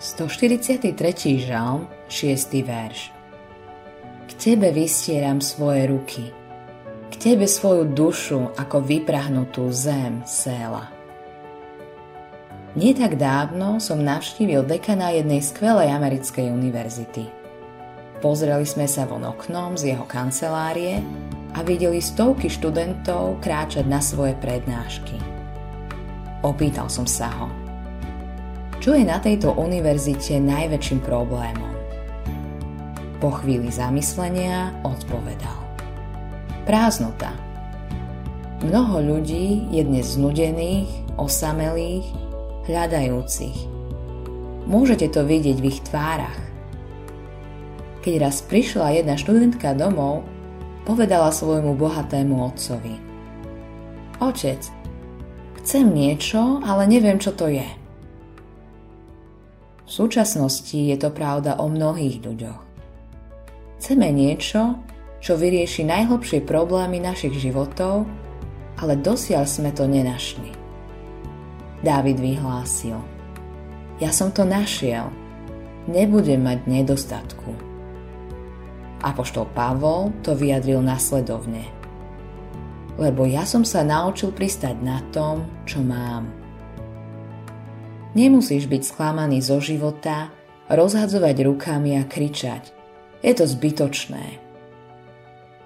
143. žalm, 6. verš K Tebe vystieram svoje ruky, k Tebe svoju dušu ako vyprahnutú zem séla. Nie dávno som navštívil dekana jednej skvelej americkej univerzity. Pozreli sme sa von oknom z jeho kancelárie a videli stovky študentov kráčať na svoje prednášky. Opýtal som sa ho – čo je na tejto univerzite najväčším problémom? Po chvíli zamyslenia odpovedal. Prázdnota. Mnoho ľudí je dnes znudených, osamelých, hľadajúcich. Môžete to vidieť v ich tvárach. Keď raz prišla jedna študentka domov, povedala svojmu bohatému otcovi. Otec, chcem niečo, ale neviem, čo to je. V súčasnosti je to pravda o mnohých ľuďoch. Chceme niečo, čo vyrieši najhlbšie problémy našich životov, ale dosiaľ sme to nenašli. Dávid vyhlásil. Ja som to našiel. Nebudem mať nedostatku. Apoštol Pavol to vyjadril nasledovne. Lebo ja som sa naučil pristať na tom, čo mám Nemusíš byť sklamaný zo života, rozhadzovať rukami a kričať. Je to zbytočné.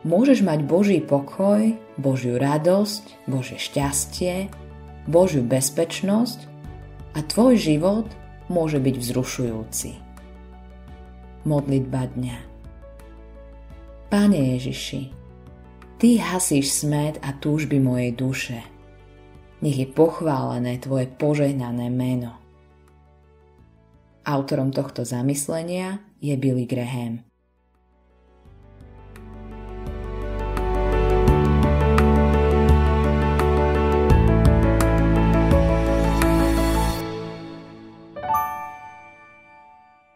Môžeš mať Boží pokoj, Božiu radosť, Božie šťastie, Božiu bezpečnosť a tvoj život môže byť vzrušujúci. Modlitba dňa Pane Ježiši, Ty hasíš smet a túžby mojej duše – nech je pochválené Tvoje požehnané meno. Autorom tohto zamyslenia je Billy Graham.